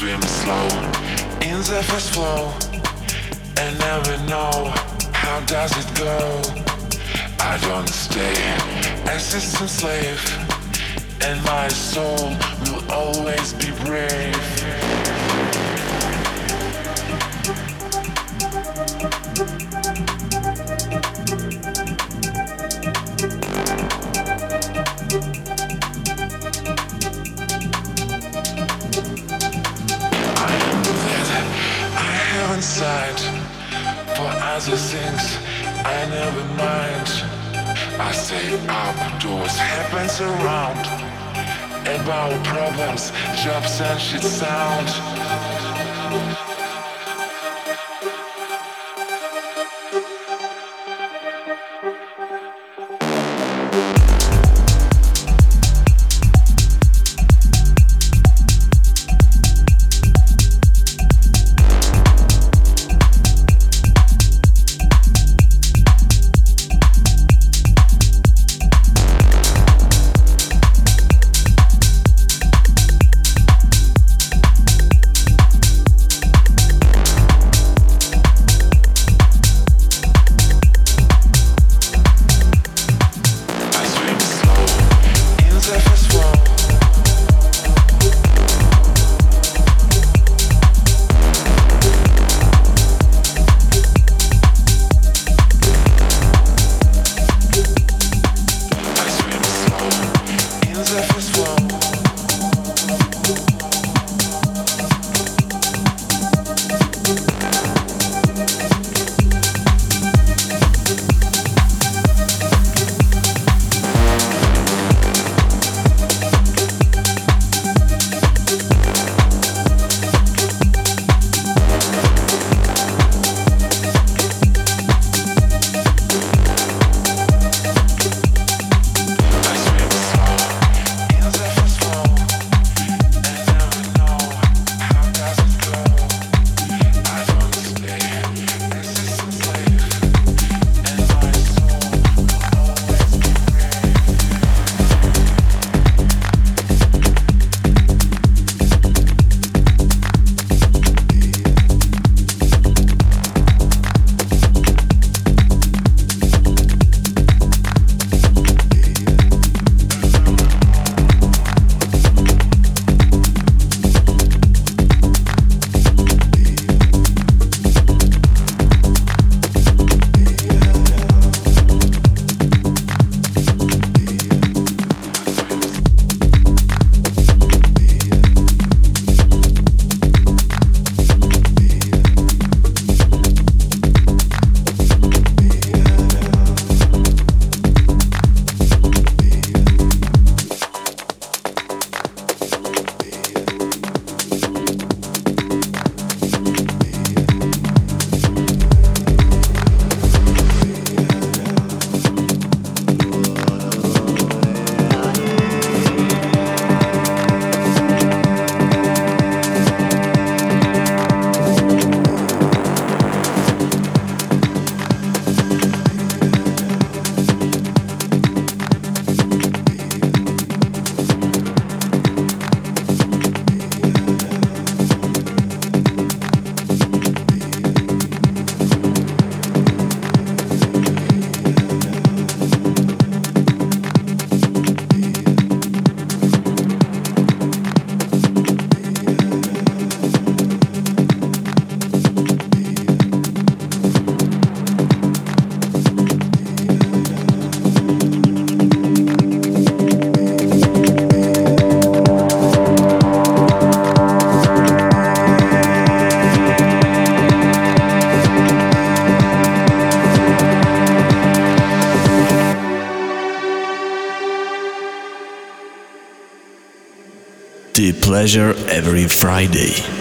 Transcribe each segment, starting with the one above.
swim slow in the first flow and never know how does it go. I don't stay a system slave, and my soul will always be brave. never mind. I say outdoors happens around about problems, jobs and shit sound. Pleasure every Friday.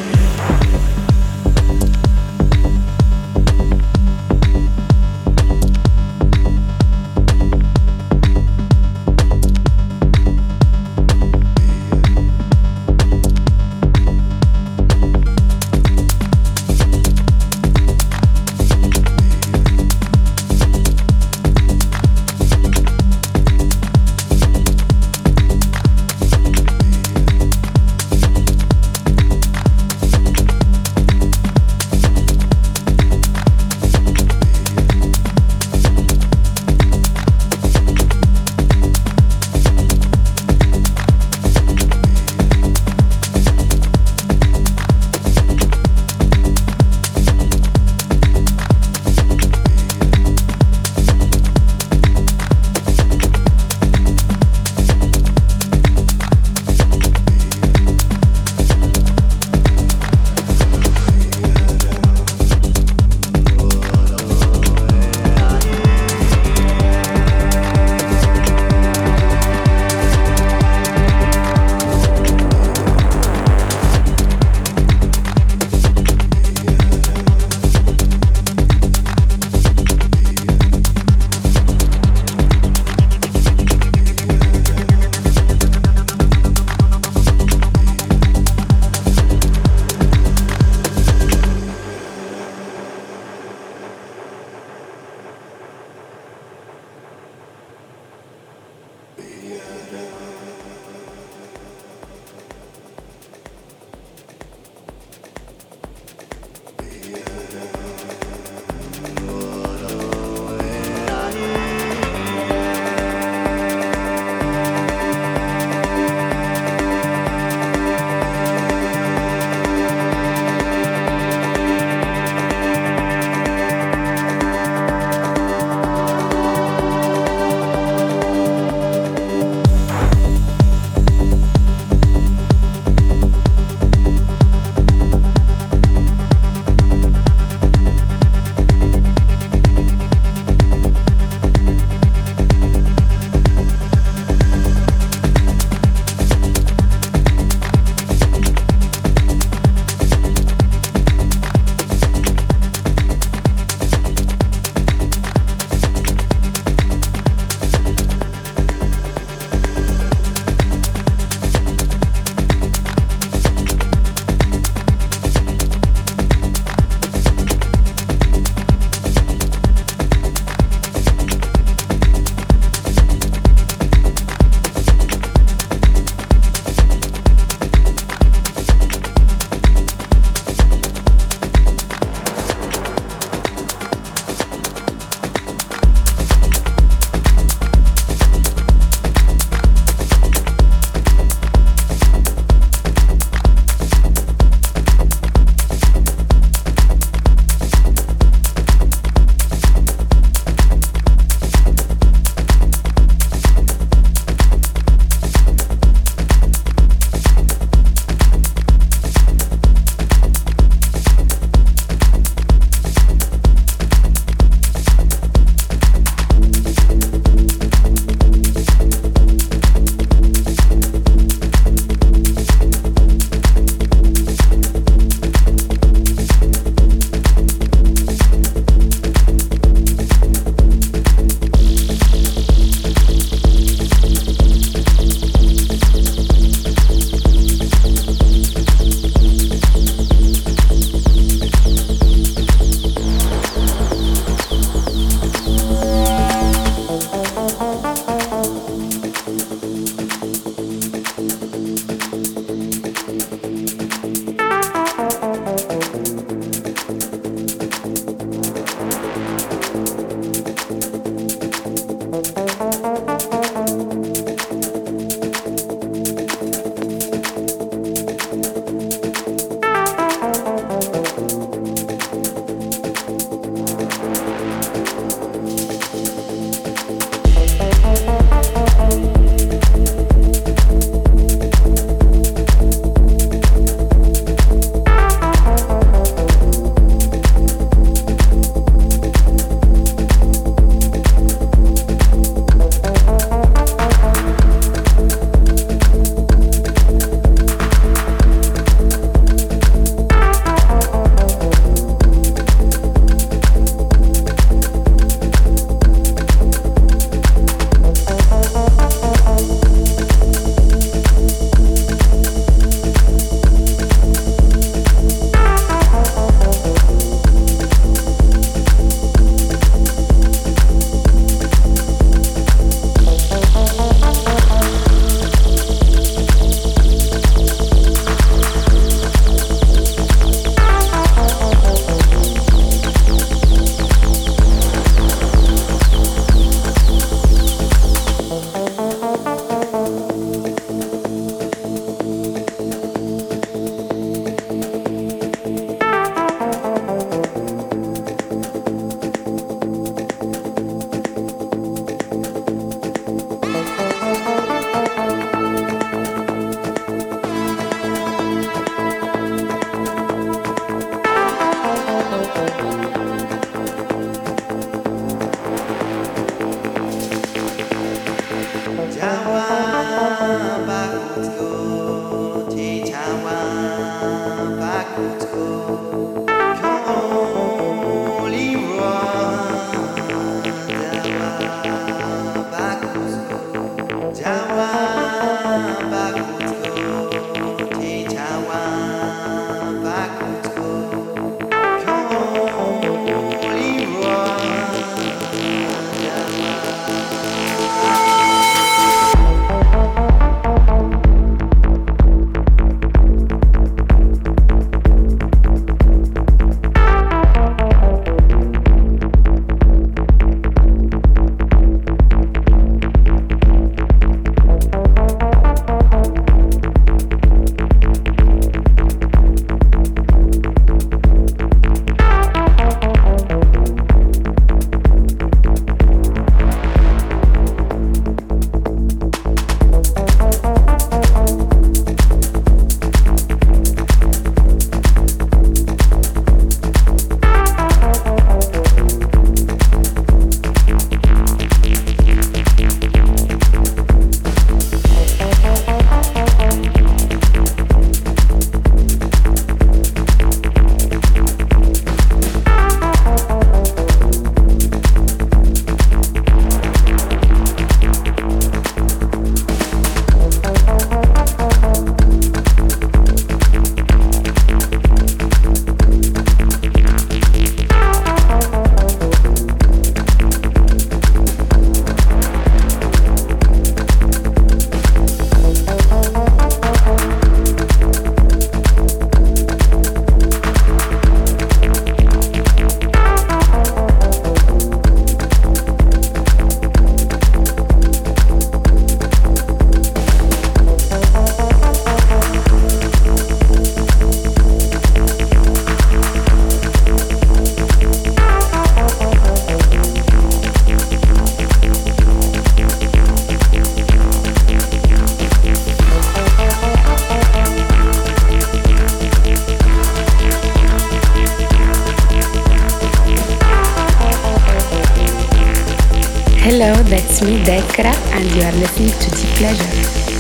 Me, Dekra, and you are listening to Deep Pleasure.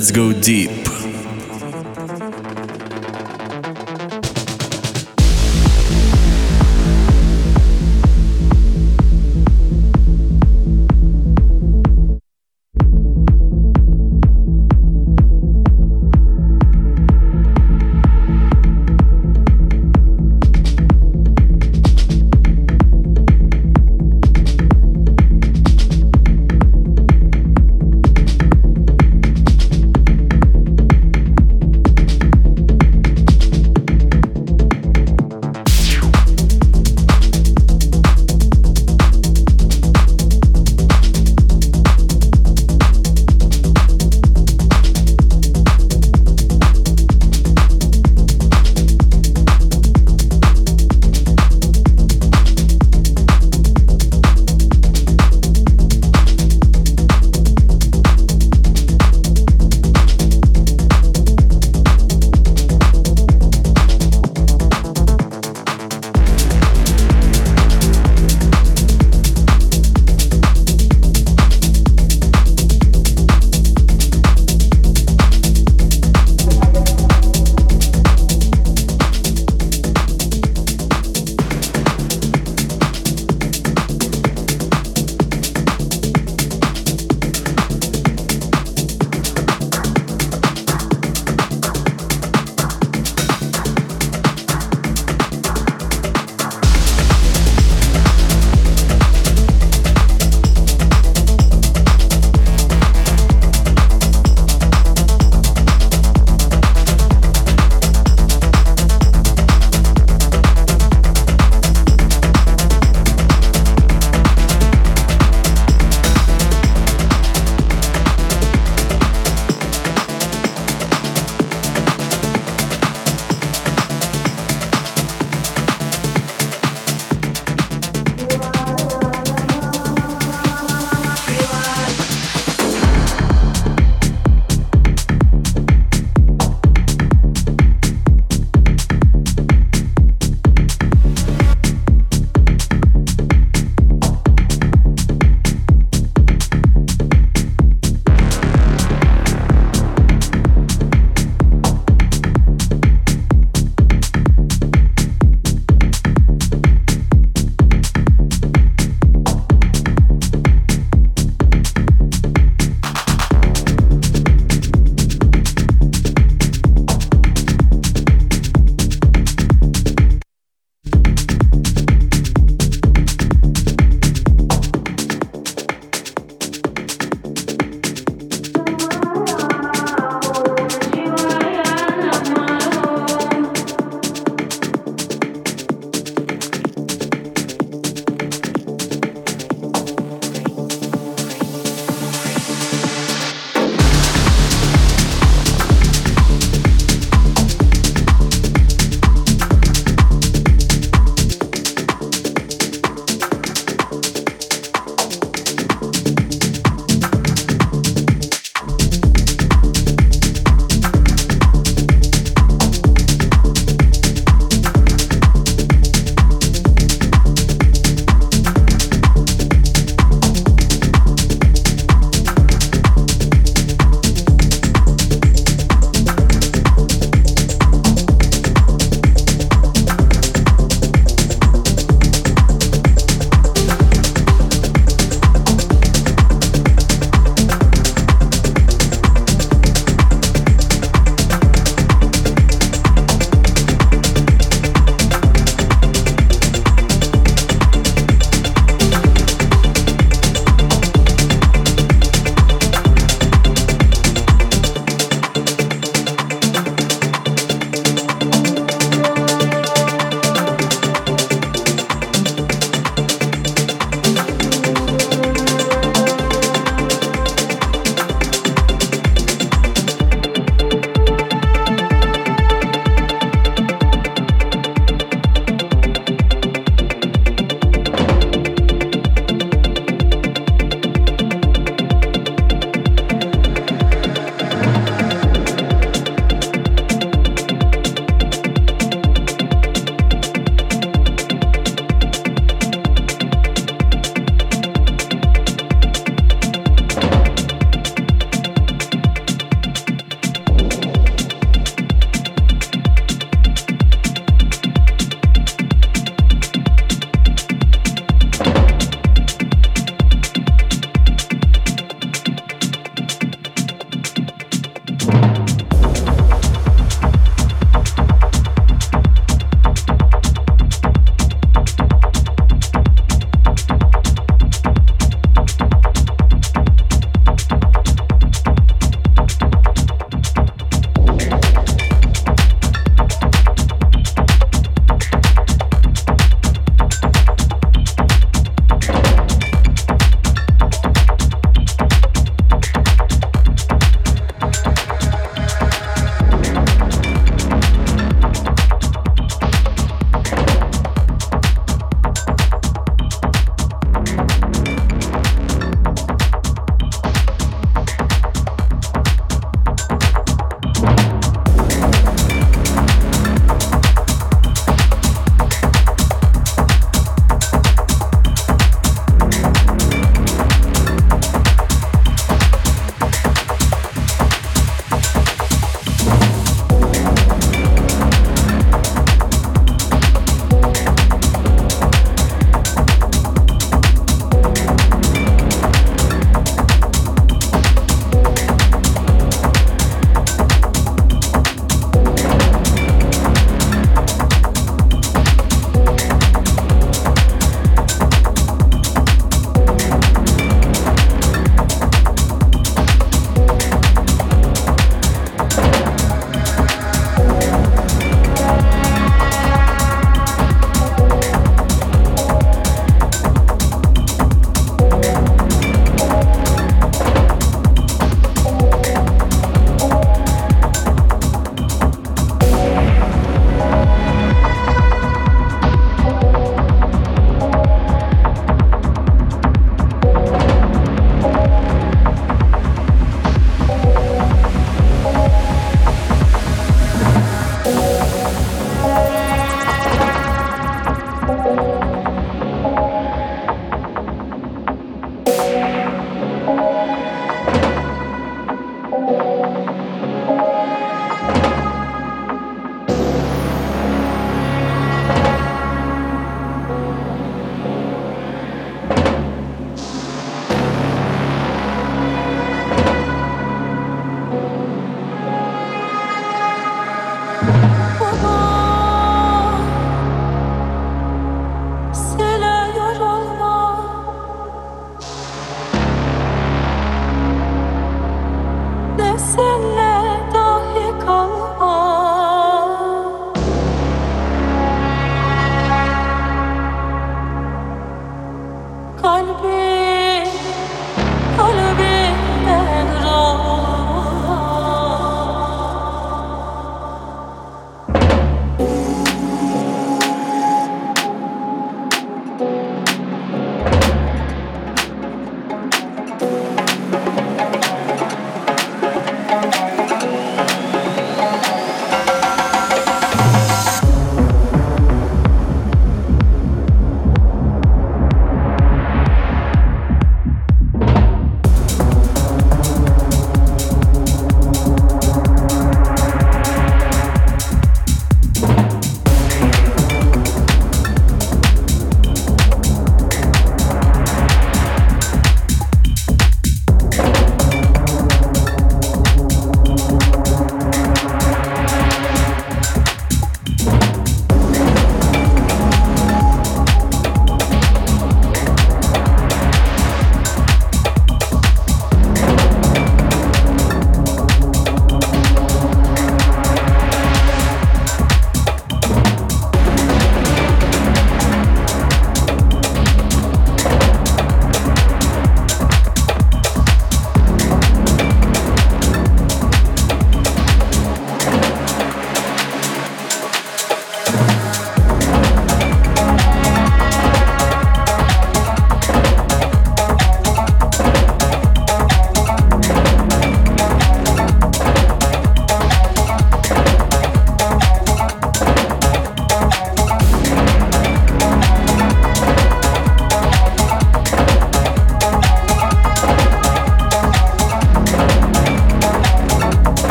Let's go deep.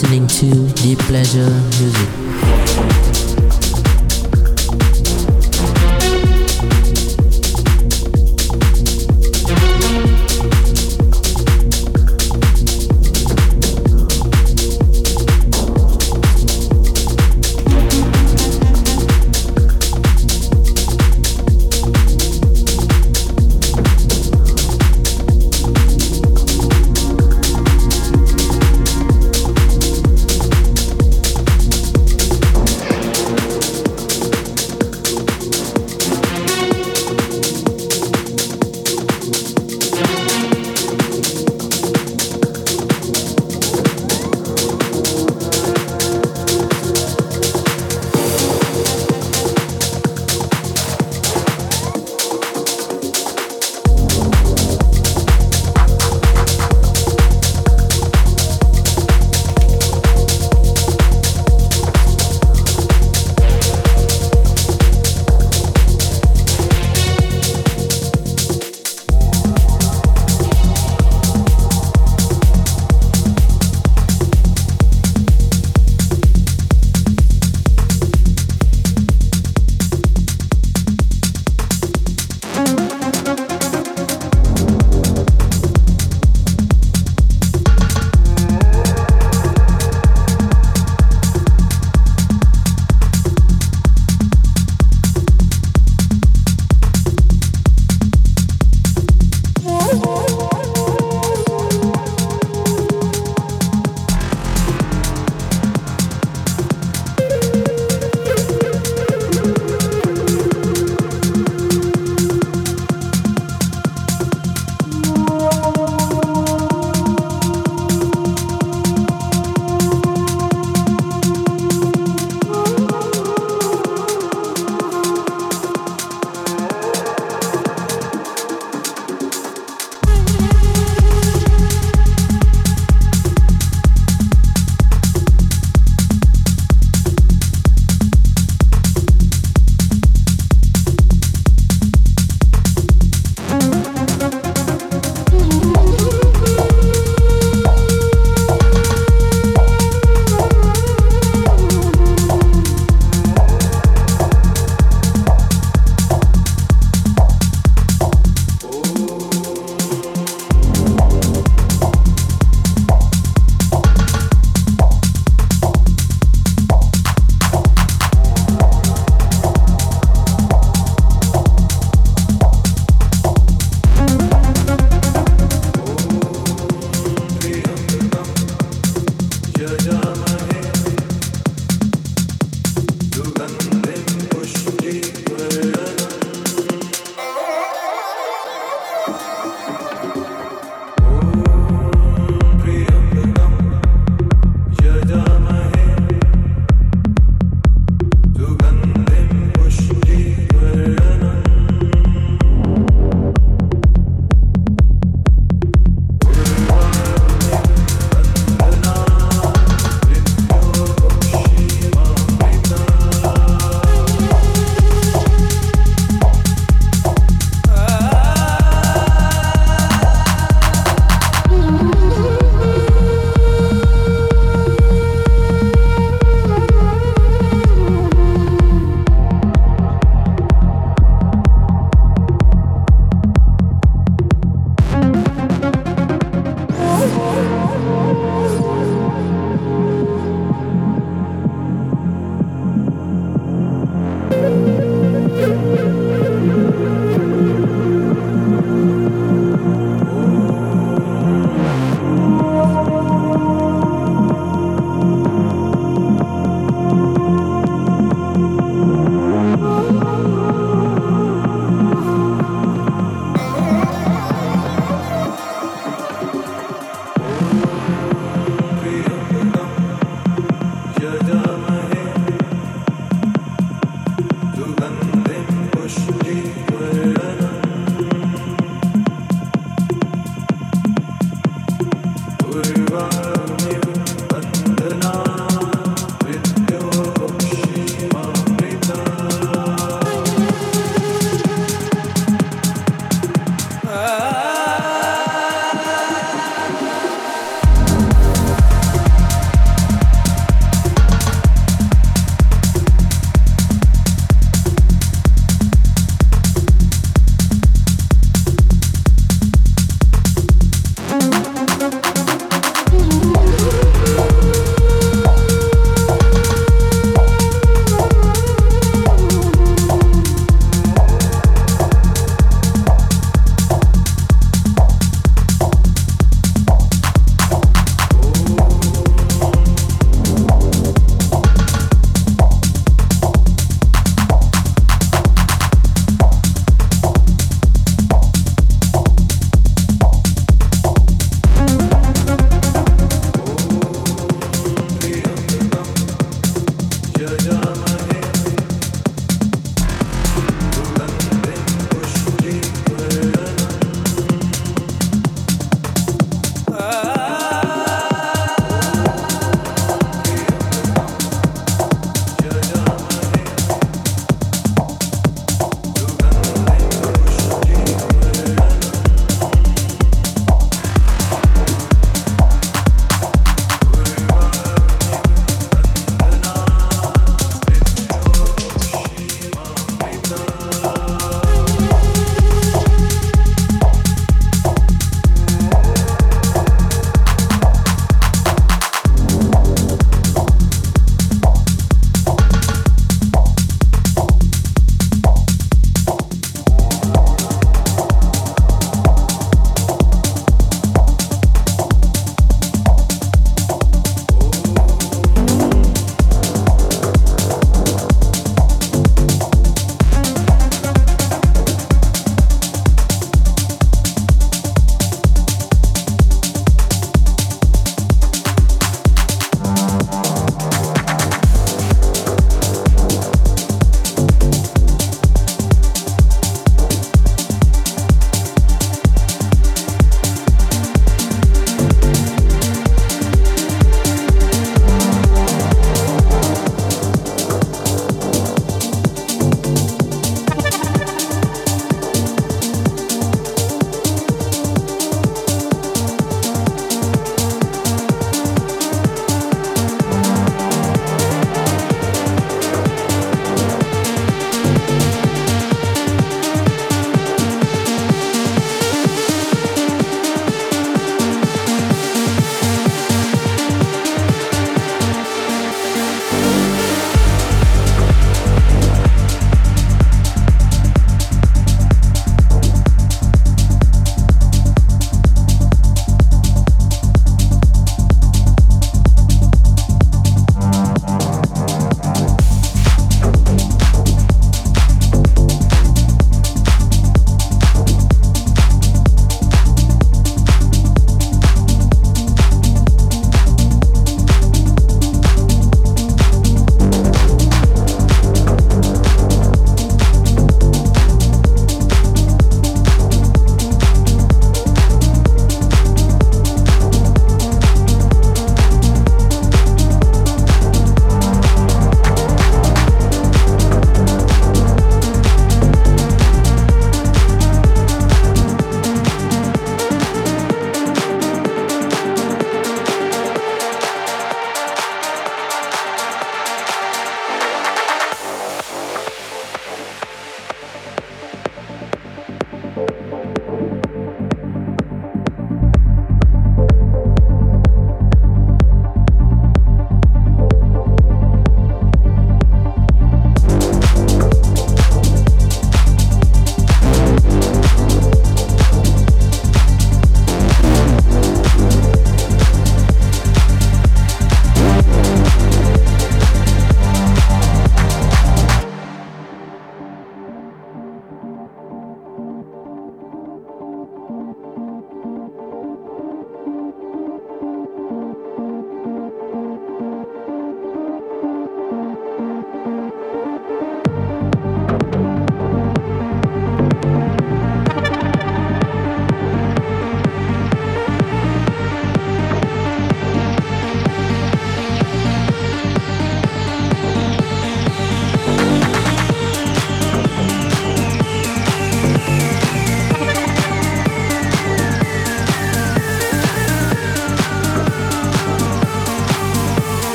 Listening to Deep Pleasure Music.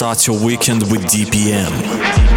Start your weekend with DPM.